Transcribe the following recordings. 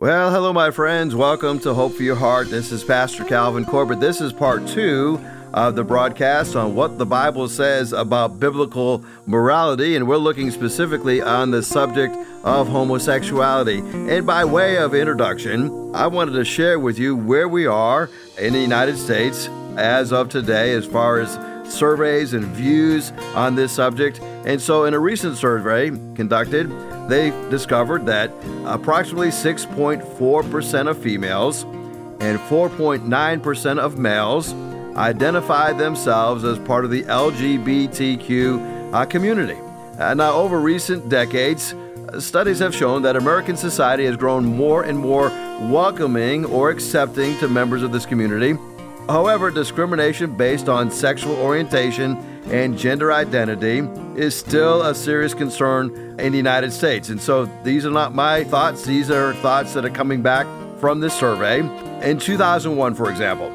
Well, hello, my friends. Welcome to Hope for Your Heart. This is Pastor Calvin Corbett. This is part two of the broadcast on what the Bible says about biblical morality, and we're looking specifically on the subject of homosexuality. And by way of introduction, I wanted to share with you where we are in the United States as of today as far as surveys and views on this subject. And so, in a recent survey conducted, they discovered that approximately 6.4% of females and 4.9% of males identify themselves as part of the LGBTQ uh, community. Uh, now, over recent decades, studies have shown that American society has grown more and more welcoming or accepting to members of this community. However, discrimination based on sexual orientation and gender identity is still a serious concern in the United States. And so these are not my thoughts, these are thoughts that are coming back from this survey. In 2001, for example,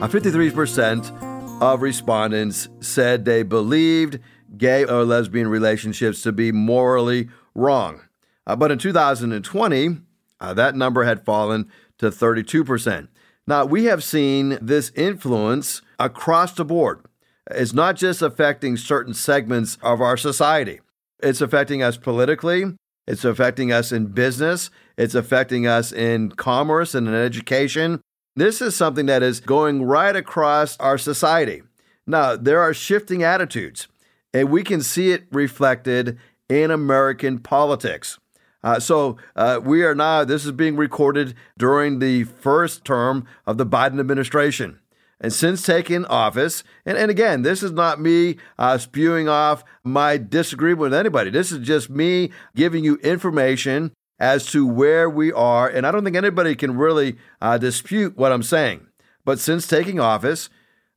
53% of respondents said they believed gay or lesbian relationships to be morally wrong. Uh, but in 2020, uh, that number had fallen to 32%. Now, we have seen this influence across the board. It's not just affecting certain segments of our society, it's affecting us politically, it's affecting us in business, it's affecting us in commerce and in education. This is something that is going right across our society. Now, there are shifting attitudes, and we can see it reflected in American politics. Uh, so uh, we are now, this is being recorded during the first term of the Biden administration. And since taking office, and, and again, this is not me uh, spewing off my disagreement with anybody. This is just me giving you information as to where we are. And I don't think anybody can really uh, dispute what I'm saying. But since taking office,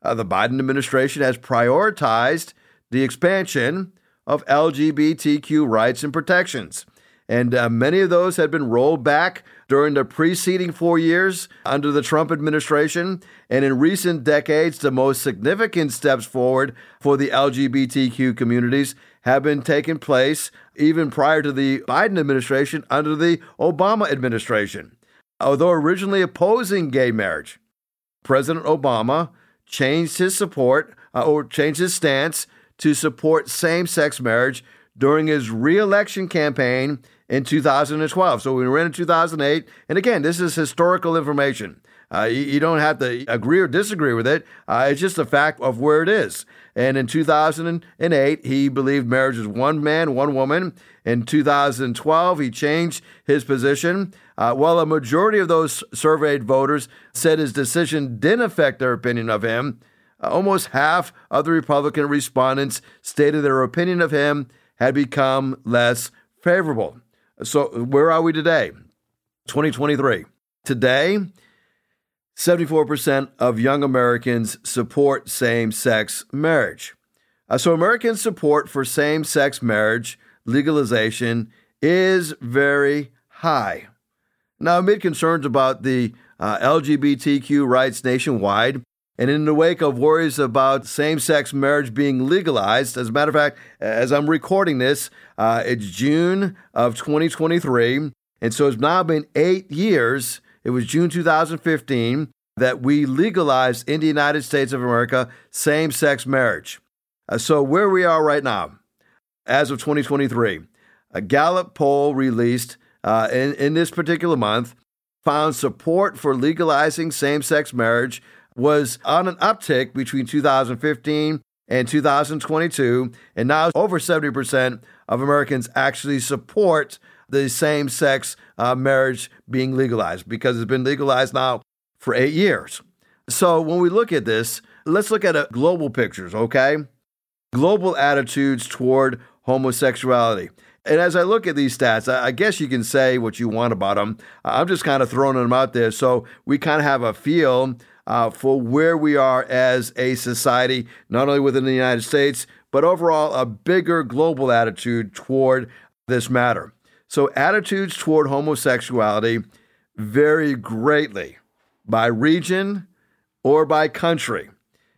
uh, the Biden administration has prioritized the expansion of LGBTQ rights and protections. And uh, many of those had been rolled back during the preceding four years under the Trump administration. And in recent decades, the most significant steps forward for the LGBTQ communities have been taking place even prior to the Biden administration under the Obama administration. Although originally opposing gay marriage, President Obama changed his support uh, or changed his stance to support same sex marriage during his reelection campaign in 2012. So we were in 2008. And again, this is historical information. Uh, you, you, don't have to agree or disagree with it. Uh, it's just a fact of where it is. And in 2008, he believed marriage was one man, one woman. In 2012, he changed his position. Uh, while a majority of those surveyed voters said his decision didn't affect their opinion of him, uh, almost half of the Republican respondents stated their opinion of him had become less favorable. So, where are we today? 2023. Today, 74% of young Americans support same sex marriage. Uh, so, American support for same sex marriage legalization is very high. Now, amid concerns about the uh, LGBTQ rights nationwide, and in the wake of worries about same sex marriage being legalized, as a matter of fact, as I'm recording this, uh, it's June of 2023. And so it's now been eight years. It was June 2015 that we legalized in the United States of America same sex marriage. Uh, so, where we are right now, as of 2023, a Gallup poll released uh, in, in this particular month found support for legalizing same sex marriage was on an uptick between 2015 and 2022, and now over 70% of Americans actually support the same sex uh, marriage being legalized because it's been legalized now for eight years. So when we look at this, let's look at a global pictures, okay? Global attitudes toward homosexuality. And as I look at these stats, I guess you can say what you want about them. I'm just kind of throwing them out there so we kind of have a feel uh, for where we are as a society, not only within the United States, but overall a bigger global attitude toward this matter. So, attitudes toward homosexuality vary greatly by region or by country.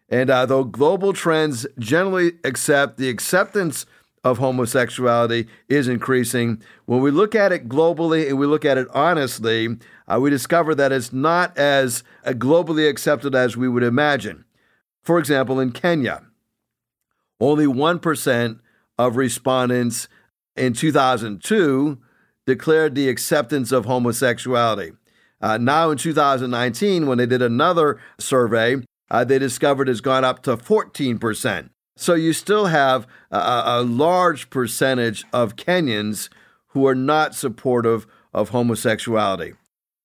And uh, though global trends generally accept the acceptance of homosexuality is increasing. When we look at it globally and we look at it honestly, uh, we discover that it's not as uh, globally accepted as we would imagine. For example, in Kenya, only 1% of respondents in 2002 declared the acceptance of homosexuality. Uh, now, in 2019, when they did another survey, uh, they discovered it's gone up to 14%. So you still have a, a large percentage of Kenyans who are not supportive of homosexuality.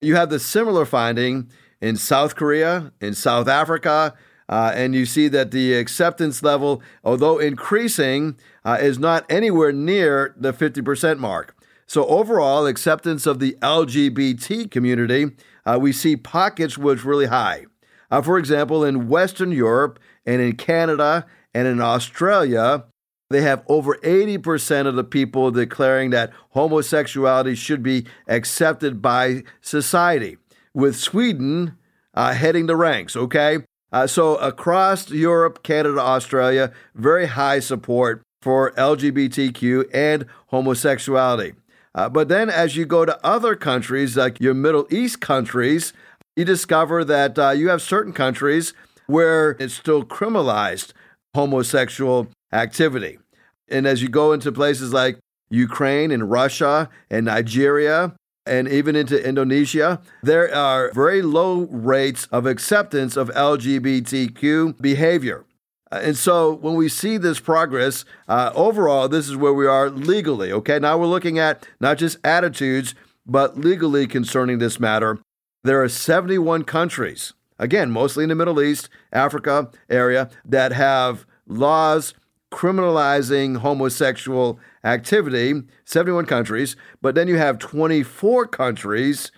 You have the similar finding in South Korea, in South Africa, uh, and you see that the acceptance level, although increasing, uh, is not anywhere near the 50% mark. So, overall, acceptance of the LGBT community, uh, we see pockets was really high. Uh, for example, in Western Europe and in Canada and in Australia, they have over 80% of the people declaring that homosexuality should be accepted by society, with Sweden uh, heading the ranks, okay? Uh, so across Europe, Canada, Australia, very high support for LGBTQ and homosexuality. Uh, but then as you go to other countries, like your Middle East countries, you discover that uh, you have certain countries where it's still criminalized homosexual activity. And as you go into places like Ukraine and Russia and Nigeria, and even into Indonesia, there are very low rates of acceptance of LGBTQ behavior. Uh, and so when we see this progress, uh, overall, this is where we are legally. Okay, now we're looking at not just attitudes, but legally concerning this matter. There are 71 countries, again, mostly in the Middle East, Africa area, that have laws criminalizing homosexual activity, 71 countries, but then you have 24 countries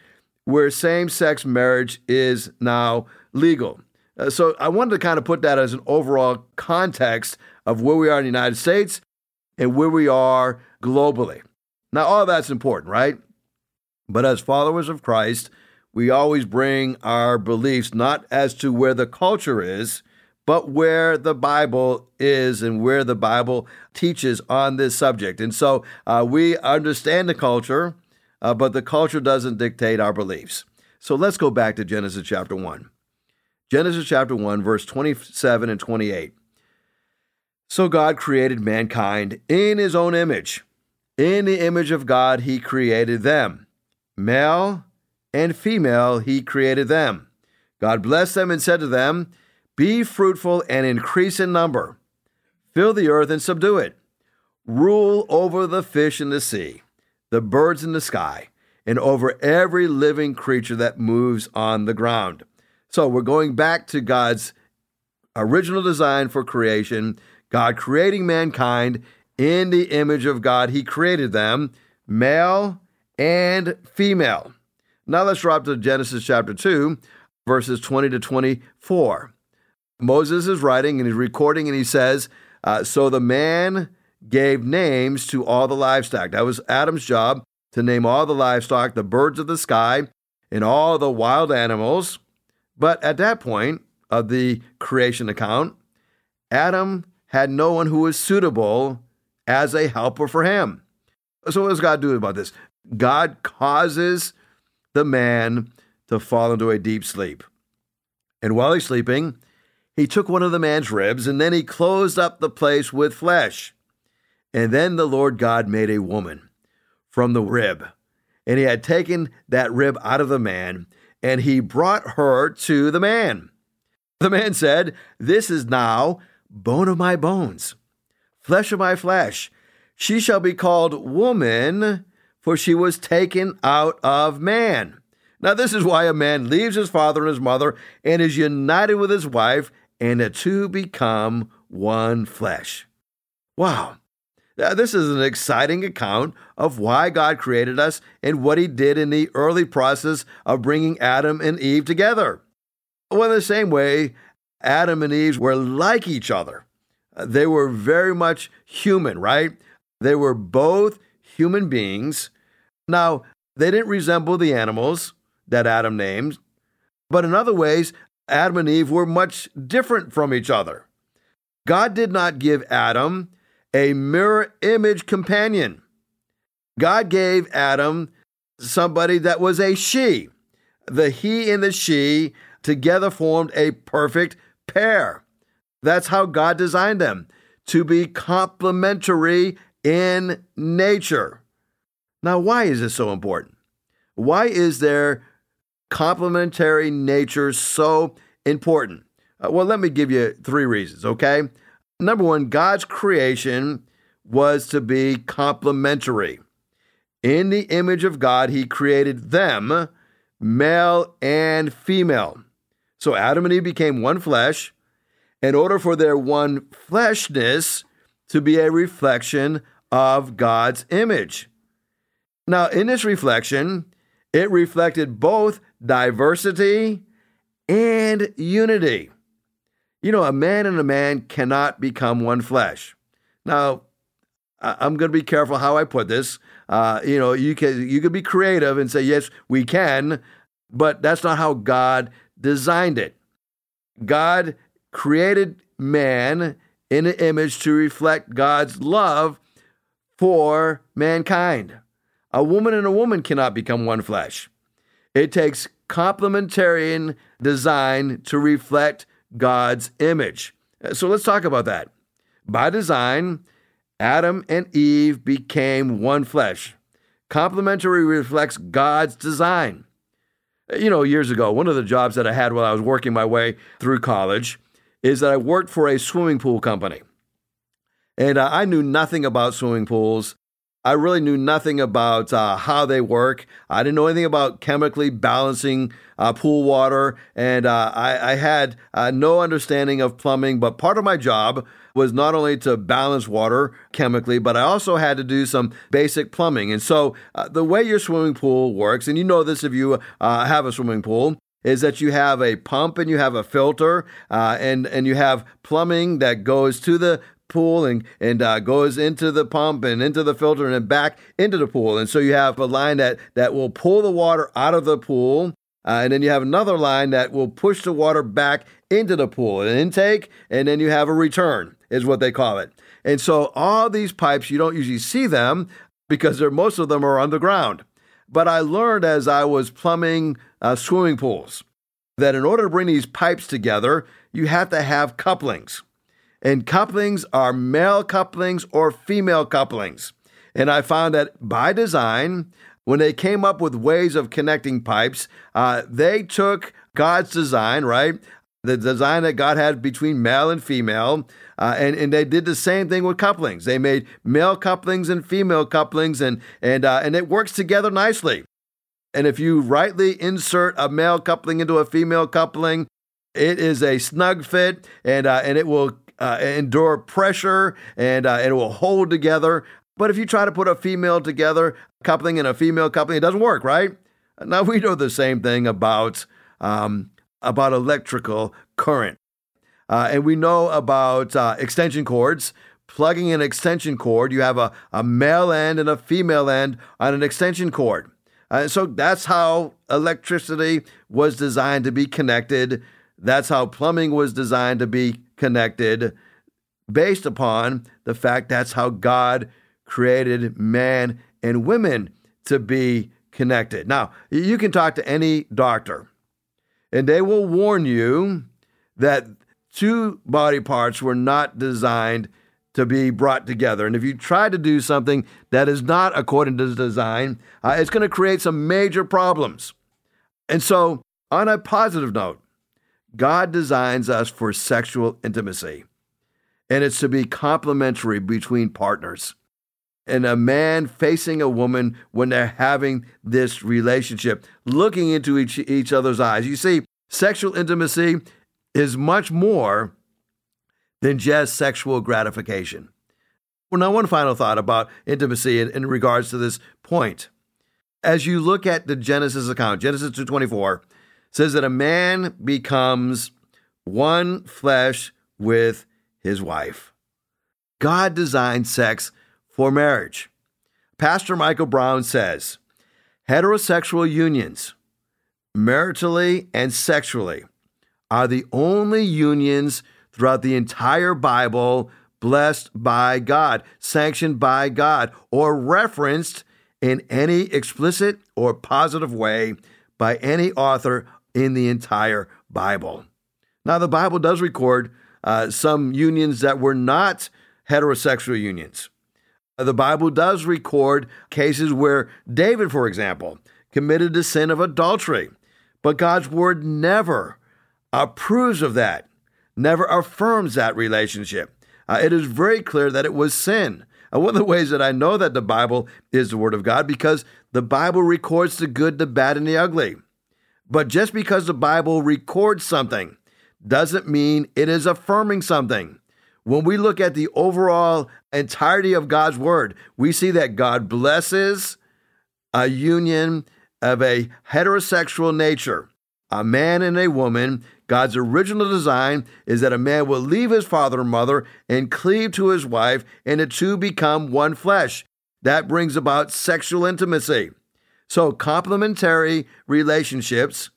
where same sex marriage is now legal. Uh, so I wanted to kind of put that as an overall context of where we are in the United States and where we are globally. Now, all that's important, right? But as followers of Christ, we always bring our beliefs not as to where the culture is, but where the Bible is and where the Bible teaches on this subject. And so uh, we understand the culture, uh, but the culture doesn't dictate our beliefs. So let's go back to Genesis chapter 1. Genesis chapter 1, verse 27 and 28. So God created mankind in his own image. In the image of God, he created them. Male and female, he created them. God blessed them and said to them, be fruitful and increase in number. Fill the earth and subdue it. Rule over the fish in the sea, the birds in the sky, and over every living creature that moves on the ground. So we're going back to God's original design for creation, God creating mankind in the image of God. He created them, male and female. Now let's drop to Genesis chapter 2, verses 20 to 24. Moses is writing and he's recording, and he says, uh, So the man gave names to all the livestock. That was Adam's job to name all the livestock, the birds of the sky, and all the wild animals. But at that point of the creation account, Adam had no one who was suitable as a helper for him. So, what does God do about this? God causes the man to fall into a deep sleep. And while he's sleeping, he took one of the man's ribs, and then he closed up the place with flesh. And then the Lord God made a woman from the rib. And he had taken that rib out of the man, and he brought her to the man. The man said, This is now bone of my bones, flesh of my flesh. She shall be called woman, for she was taken out of man. Now, this is why a man leaves his father and his mother and is united with his wife, and the two become one flesh. Wow. This is an exciting account of why God created us and what He did in the early process of bringing Adam and Eve together. Well, in the same way, Adam and Eve were like each other. They were very much human, right? They were both human beings. Now, they didn't resemble the animals that Adam named, but in other ways, Adam and Eve were much different from each other. God did not give Adam a mirror image companion. God gave Adam somebody that was a she. The he and the she together formed a perfect pair. That's how God designed them to be complementary in nature. Now, why is this so important? Why is their complementary nature so important? Uh, well, let me give you three reasons, okay? Number one, God's creation was to be complementary. In the image of God, He created them, male and female. So Adam and Eve became one flesh in order for their one fleshness to be a reflection of God's image. Now, in this reflection, it reflected both diversity and unity. You know, a man and a man cannot become one flesh. Now, I'm going to be careful how I put this. Uh, you know, you can you can be creative and say yes, we can, but that's not how God designed it. God created man in an image to reflect God's love for mankind. A woman and a woman cannot become one flesh. It takes complementarian design to reflect God's image. Uh, so let's talk about that. By design, Adam and Eve became one flesh. Complementary reflects God's design. Uh, you know, years ago, one of the jobs that I had while I was working my way through college is that I worked for a swimming pool company. And uh, I knew nothing about swimming pools. I really knew nothing about uh, how they work. I didn't know anything about chemically balancing uh, pool water, and uh, I, I, had uh, no understanding of plumbing. But part of my job was not only to balance water chemically, but I also had to do some basic plumbing. And so, uh, the way your swimming pool works, and you know this if you uh, have a swimming pool, is that you have a pump and you have a filter uh, and and you have plumbing that goes to the pool and and uh, goes into the pump and into the filter and then back into the pool. And so you have a line that that will pull the water out of the pool. Uh, and then you have another line that will push the water back into the pool, an intake, and then you have a return, is what they call it. And so all these pipes, you don't usually see them because most of them are underground. But I learned as I was plumbing uh, swimming pools that in order to bring these pipes together, you have to have couplings. And couplings are male couplings or female couplings. And I found that by design, when they came up with ways of connecting pipes, uh, they took God's design, right? The design that God had between male and female, uh, and, and they did the same thing with couplings. They made male couplings and female couplings, and, and, uh, and it works together nicely. And if you rightly insert a male coupling into a female coupling, it is a snug fit, and uh, and it will uh, endure pressure and uh, it will hold together. But if you try to put a female together, coupling and a female coupling, it doesn't work, right? Now we know the same thing about um, about electrical current, uh, and we know about uh, extension cords. Plugging an extension cord, you have a, a male end and a female end on an extension cord. Uh, so that's how electricity was designed to be connected. That's how plumbing was designed to be connected based upon the fact that's how God created man and women to be connected. Now, you can talk to any doctor, and they will warn you that two body parts were not designed to be brought together. And if you try to do something that is not according to the design, uh, it's going to create some major problems. And so, on a positive note, God designs us for sexual intimacy, and it's to be complementary between partners. And a man facing a woman when they're having this relationship, looking into each, each other's eyes. You see, sexual intimacy is much more than just sexual gratification. Well, now, one final thought about intimacy in, in regards to this point. As you look at the Genesis account, Genesis 224, says that a man becomes one flesh with his wife. God designed sex for marriage. Pastor Michael Brown says heterosexual unions, maritally and sexually, are the only unions throughout the entire Bible blessed by God, sanctioned by God, or referenced in any explicit or positive way by any author in the entire Bible. Now, the Bible does record uh, some unions that were not heterosexual unions. Uh, the Bible does record cases where David, for example, committed the sin of adultery, but God's word never approves of that, never affirms that relationship. Uh, it is very clear that it was sin. And one of the ways that I know that the Bible is the Word of God because the Bible records the good, the bad, and the ugly. But just because the Bible records something doesn't mean it is affirming something. When we look at the overall entirety of God's Word, we see that God blesses a union of a heterosexual nature, a man and a woman God's original design is that a man will leave his father and mother and cleave to his wife, and the two become one flesh. That brings about sexual intimacy. So, complementary relationships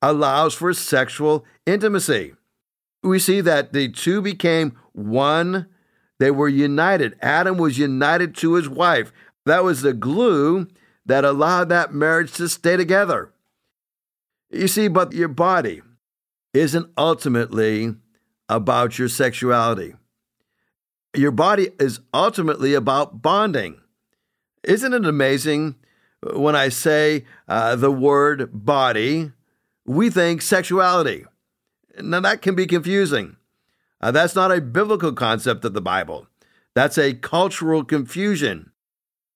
allows for sexual intimacy. We see that the two became one. They were united. Adam was united to his wife. That was the glue that allowed that marriage to stay together. You see, but your body, isn't ultimately about your sexuality. Your body is ultimately about bonding. Isn't it amazing when I say uh, the word body, we think sexuality? Now, that can be confusing. Uh, that's not a biblical concept of the Bible, that's a cultural confusion.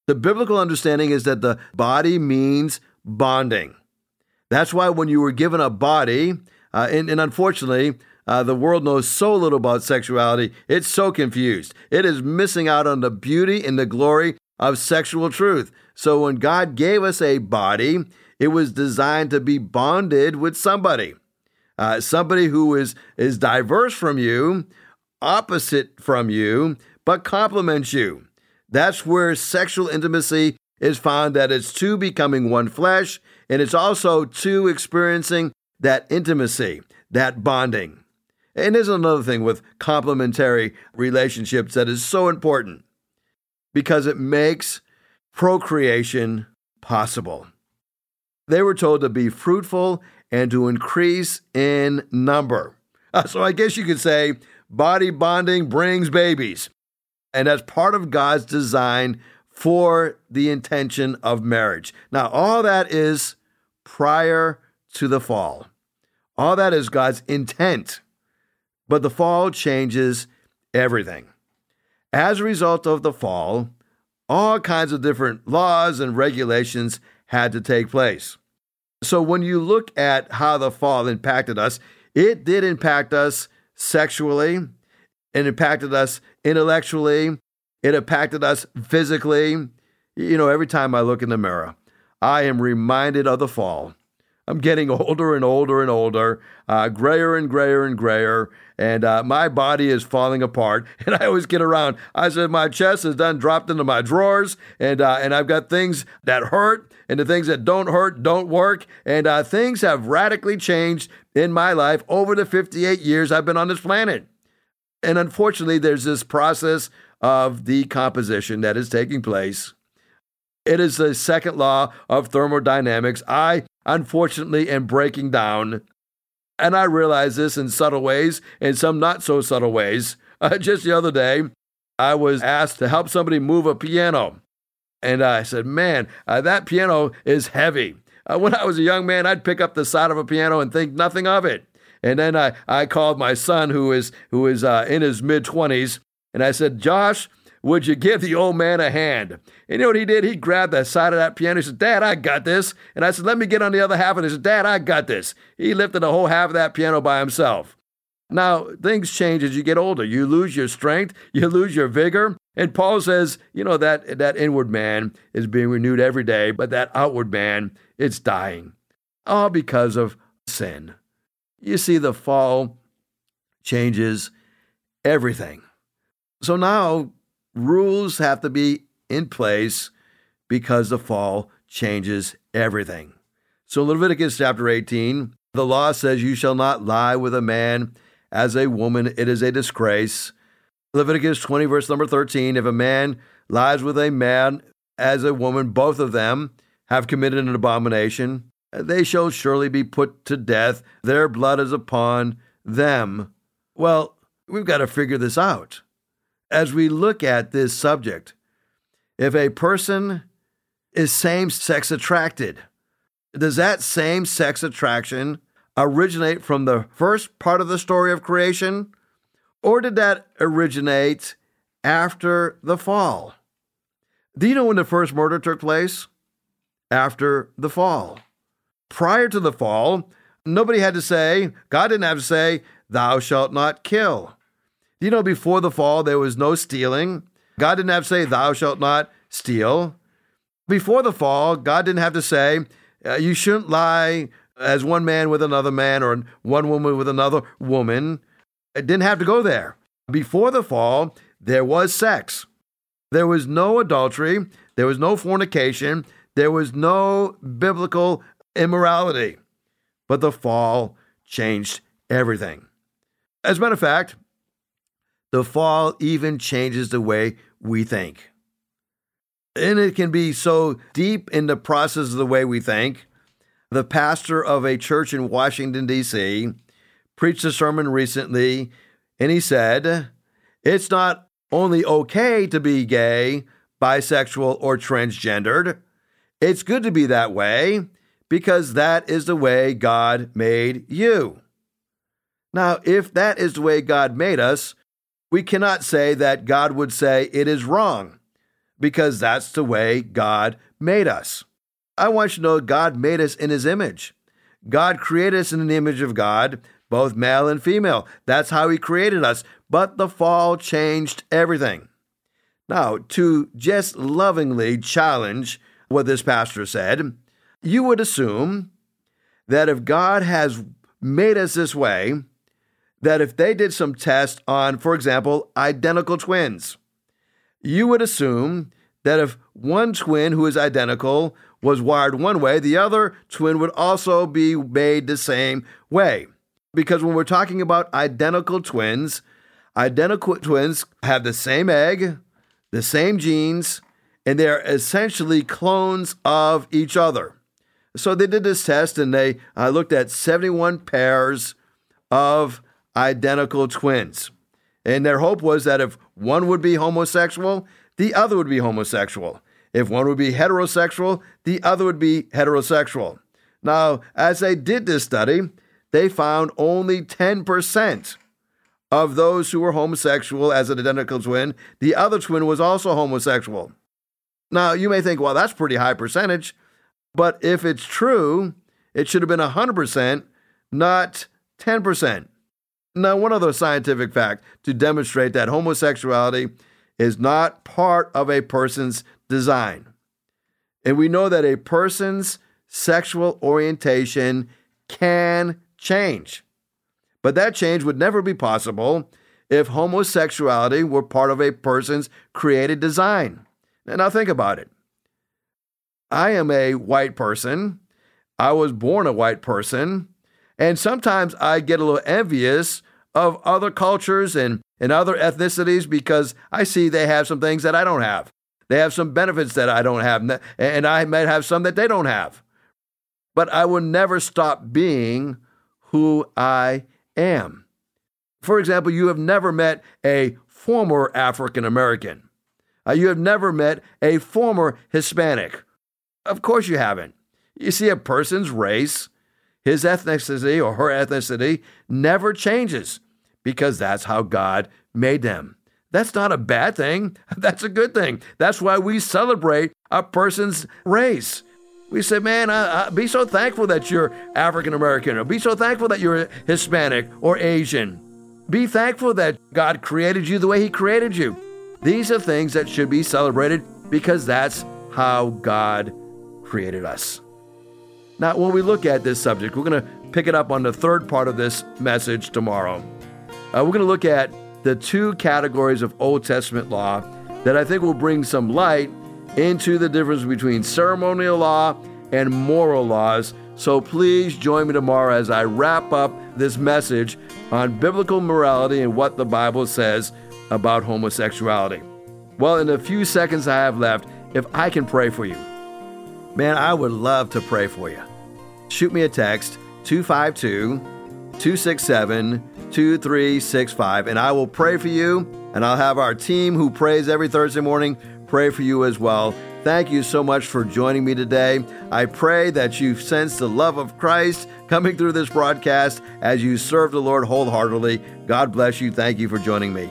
The biblical understanding is that the body means bonding. That's why when you were given a body, uh, and, and, unfortunately, uh, the world knows so little about sexuality, it's so confused. It is missing out on the beauty and the glory of sexual truth. So when God gave us a body, it was designed to be bonded with somebody. Uh, somebody who is, is diverse from you, opposite from you, but complements you. That's where sexual intimacy is found that it's two becoming one flesh, and it's also two experiencing that intimacy, that bonding. And there's another thing with complementary relationships that is so important because it makes procreation possible. They were told to be fruitful and to increase in number. Uh, so I guess you could say body bonding brings babies. And that's part of God's design for the intention of marriage. Now, all that is prior to the fall. All that is God's intent. But the fall changes everything. As a result of the fall, all kinds of different laws and regulations had to take place. So when you look at how the fall impacted us, it did impact us sexually, it impacted us intellectually, it impacted us physically. You know, every time I look in the mirror, I am reminded of the fall. I'm getting older and older and older, uh, grayer and grayer and grayer, and uh, my body is falling apart. And I always get around. I said my chest is done dropped into my drawers, and uh, and I've got things that hurt, and the things that don't hurt don't work, and uh, things have radically changed in my life over the 58 years I've been on this planet. And unfortunately, there's this process of decomposition that is taking place. It is the second law of thermodynamics. I unfortunately am breaking down. And I realize this in subtle ways and some not so subtle ways. Uh, just the other day, I was asked to help somebody move a piano. And I said, Man, uh, that piano is heavy. Uh, when I was a young man, I'd pick up the side of a piano and think nothing of it. And then I, I called my son, who is, who is uh, in his mid 20s, and I said, Josh, would you give the old man a hand? And you know what he did? He grabbed the side of that piano. He said, Dad, I got this. And I said, Let me get on the other half. And he said, Dad, I got this. He lifted the whole half of that piano by himself. Now, things change as you get older. You lose your strength, you lose your vigor. And Paul says, you know, that, that inward man is being renewed every day, but that outward man, it's dying. All because of sin. You see, the fall changes everything. So now rules have to be in place because the fall changes everything. So, Leviticus chapter 18, the law says, You shall not lie with a man as a woman, it is a disgrace. Leviticus 20, verse number 13 if a man lies with a man as a woman, both of them have committed an abomination. They shall surely be put to death. Their blood is upon them. Well, we've got to figure this out. As we look at this subject, if a person is same sex attracted, does that same sex attraction originate from the first part of the story of creation? Or did that originate after the fall? Do you know when the first murder took place? After the fall. Prior to the fall, nobody had to say, God didn't have to say, Thou shalt not kill. You know before the fall, there was no stealing? God didn't have to say, Thou shalt not steal. Before the fall, God didn't have to say, uh, You shouldn't lie as one man with another man or one woman with another woman. It didn't have to go there. Before the fall, there was sex. There was no adultery. There was no fornication. There was no biblical immorality. But the fall changed everything. As a matter of fact, the fall even changes the way we think. And it can be so deep in the process of the way we think. The pastor of a church in Washington, D.C., preached a sermon recently, and he said, It's not only okay to be gay, bisexual, or transgendered, it's good to be that way because that is the way God made you. Now, if that is the way God made us, we cannot say that God would say it is wrong because that's the way God made us. I want you to know God made us in his image. God created us in the image of God, both male and female. That's how he created us. But the fall changed everything. Now, to just lovingly challenge what this pastor said, you would assume that if God has made us this way, that if they did some tests on, for example, identical twins, you would assume that if one twin who is identical was wired one way, the other twin would also be made the same way. Because when we're talking about identical twins, identical twins have the same egg, the same genes, and they're essentially clones of each other. So they did this test and they uh, looked at 71 pairs of identical twins. And their hope was that if one would be homosexual, the other would be homosexual. If one would be heterosexual, the other would be heterosexual. Now, as they did this study, they found only 10% of those who were homosexual as an identical twin. The other twin was also homosexual. Now, you may think, well, that's pretty high percentage, but if it's true, it should have been 100%, not 10%. Now, one other scientific fact to demonstrate that homosexuality is not part of a person's design. And we know that a person's sexual orientation can change. But that change would never be possible if homosexuality were part of a person's created design. Now, think about it. I am a white person. I was born a white person. And sometimes I get a little envious of other cultures and, and other ethnicities because I see they have some things that I don't have. They have some benefits that I don't have, and I might have some that they don't have. But I will never stop being who I am. For example, you have never met a former African American. Uh, you have never met a former Hispanic. Of course, you haven't. You see, a person's race, his ethnicity or her ethnicity never changes because that's how God made them. That's not a bad thing. That's a good thing. That's why we celebrate a person's race. We say, man, be so thankful that you're African American, or be so thankful that you're Hispanic or Asian. Be thankful that God created you the way He created you. These are things that should be celebrated because that's how God created us. Now, when we look at this subject, we're going to pick it up on the third part of this message tomorrow. Uh, we're going to look at the two categories of Old Testament law that I think will bring some light into the difference between ceremonial law and moral laws. So please join me tomorrow as I wrap up this message on biblical morality and what the Bible says about homosexuality. Well, in the few seconds I have left, if I can pray for you, man, I would love to pray for you. Shoot me a text 252 267 2365, and I will pray for you. And I'll have our team who prays every Thursday morning pray for you as well. Thank you so much for joining me today. I pray that you sense the love of Christ coming through this broadcast as you serve the Lord wholeheartedly. God bless you. Thank you for joining me.